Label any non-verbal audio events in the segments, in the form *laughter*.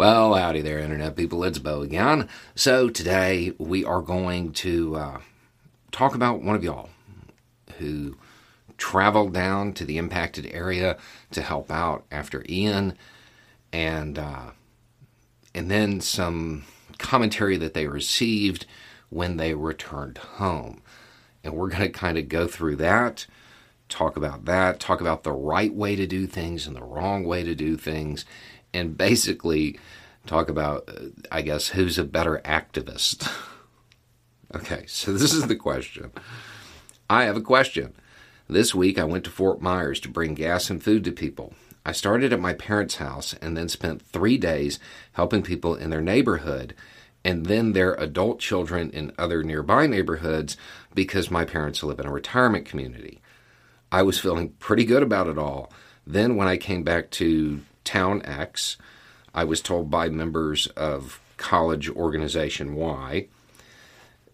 Well, howdy there, Internet people. It's Beau again. So, today we are going to uh, talk about one of y'all who traveled down to the impacted area to help out after Ian, and uh, and then some commentary that they received when they returned home. And we're going to kind of go through that, talk about that, talk about the right way to do things and the wrong way to do things, and basically talk about, uh, I guess, who's a better activist. *laughs* okay, so this is the question. I have a question. This week I went to Fort Myers to bring gas and food to people. I started at my parents' house and then spent three days helping people in their neighborhood and then their adult children in other nearby neighborhoods because my parents live in a retirement community. I was feeling pretty good about it all. Then, when I came back to Town X, I was told by members of college organization Y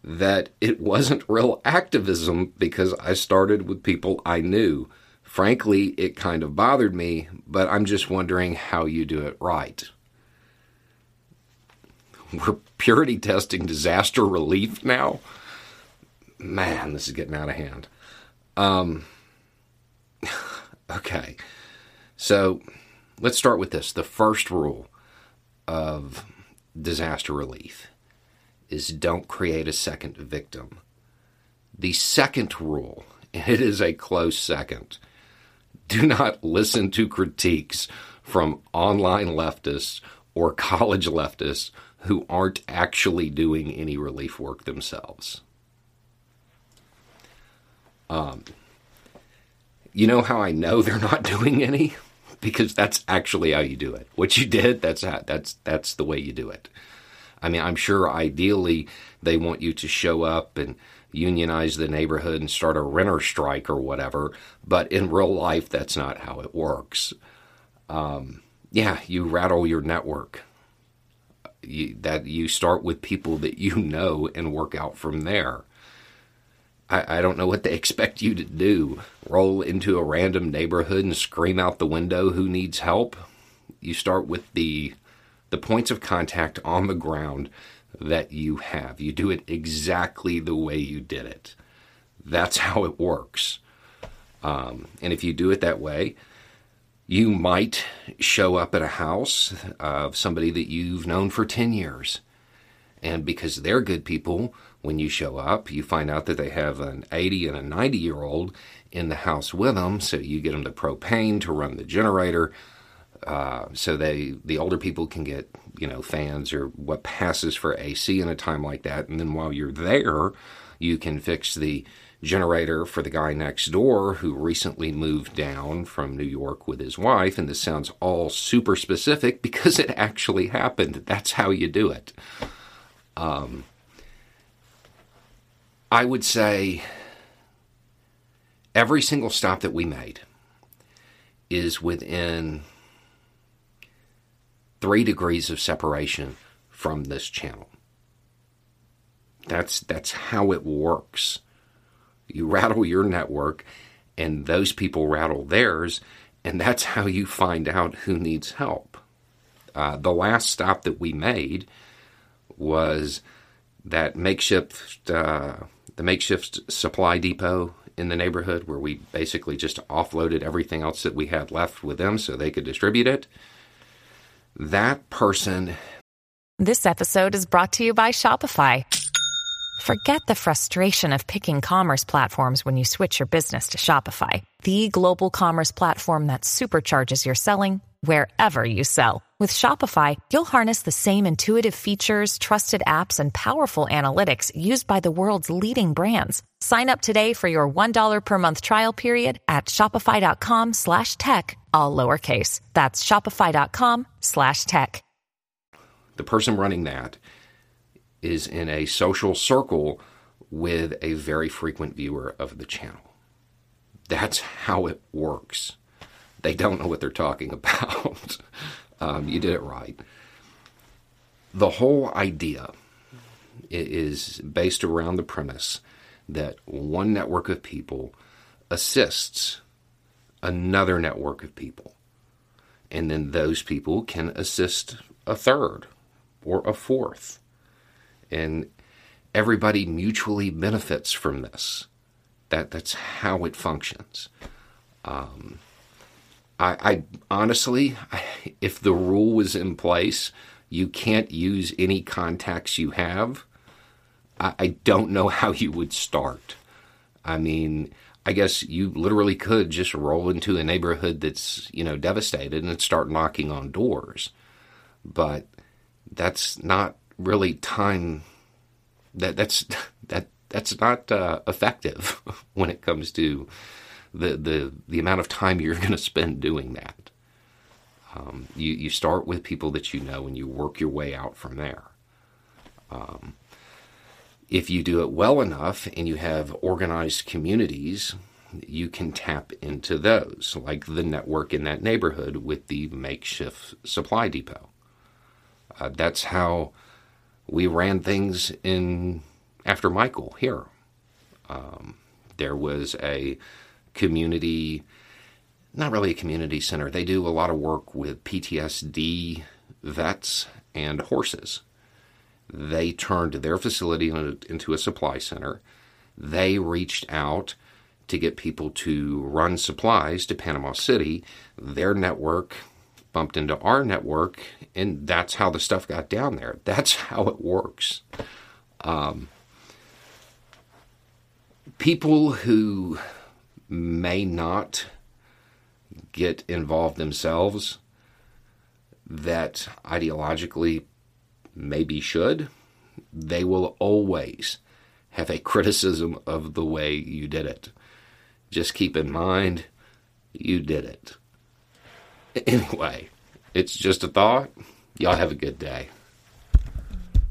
that it wasn't real activism because I started with people I knew. Frankly, it kind of bothered me, but I'm just wondering how you do it right. We're purity testing disaster relief now? Man, this is getting out of hand. Um, *laughs* okay. So let's start with this. The first rule of disaster relief is don't create a second victim. The second rule, and it is a close second, do not listen to critiques from online leftists or *laughs* college leftists who aren't actually doing any relief work themselves. Um, you know how I know they're not *laughs* doing any? Because that's actually how you do it. What you did, that's how, that's that's the way you do it. I mean, I'm sure ideally they want you to show up and unionize the neighborhood and start a renter strike or whatever, but in real life, that's not how it works. Um, yeah, you rattle your network. You, that you start with people that you know and work out from there. I, I don't know what they expect you to do. Roll into a random neighborhood and scream out the window who needs help. You start with the the points of contact on the ground that you have. You do it exactly the way you did it. That's *laughs* how it works. Um, and if you do it that way, you might show up at a house of somebody that you've known for 10 years. And because they're good people, when you show up, you find out that they have an 80 and a 90 year old in the house with them. So you get them the propane to run the generator. Uh, so they the older people can get you know fans or what passes for AC in a time like that, and then while you're there, you can fix the generator for the guy next door who recently moved down from New York with his wife. And this sounds all super specific because it actually happened. That's how you do it. Um, I would say every single stop that we made is within three degrees of separation from this channel. That's that's how it works. You *laughs* rattle your network, and those people rattle theirs, and that's how you find out who needs help. Uh, the last stop that we made was that makeshift uh, the makeshift supply depot in the neighborhood where we basically just offloaded everything else that we had left with them so they could distribute it. That person. This episode is brought to you by Shopify. Forget the frustration of picking commerce platforms when you switch your business to Shopify, the global commerce platform that supercharges your selling wherever you sell. With Shopify, you'll harness the same intuitive features, trusted apps, and powerful analytics used by the world's leading brands. Sign up today for your $1 per month trial period at shopify.com slash tech, all lowercase. That's shopify.com slash tech. The person running that is in a social circle with a very frequent viewer of the channel. That's how it works. They don't know what they're talking about. *laughs* um, you did it right. The whole idea is based around the premise that one network of people assists another network of people. And then those people can assist a third or a fourth. And everybody mutually benefits from this. That that's how it functions. Um, I, I honestly, if the rule was in place, you can't use any contacts you have. I, I don't know *laughs* how you would start. I mean, I guess you literally could just roll into a neighborhood that's you know devastated and start knocking on doors, but that's not really time. That that's *laughs* that that's not uh, effective *laughs* when it comes to the the the amount of time *laughs* you're going to spend doing that. Um, you you start with people that you know and you work your way out from there. Um, if you do it well enough and you have organized communities, you can tap into those, like the network in that neighborhood with the makeshift supply depot. Uh, that's how we ran things in after Michael here. Um, there was a community, not really a community center. They do a lot of work with PTSD vets and horses. They turned their facility into a supply center. They reached out to get people to run supplies to Panama City. Their network bumped into our network, and that's how the stuff got down there. That's how it works. Um, people who may not get involved themselves that ideologically maybe should, they will always have a criticism of the way you did it. Just keep in mind, you did it. *laughs* Anyway, it's just a thought. Y'all have a good day.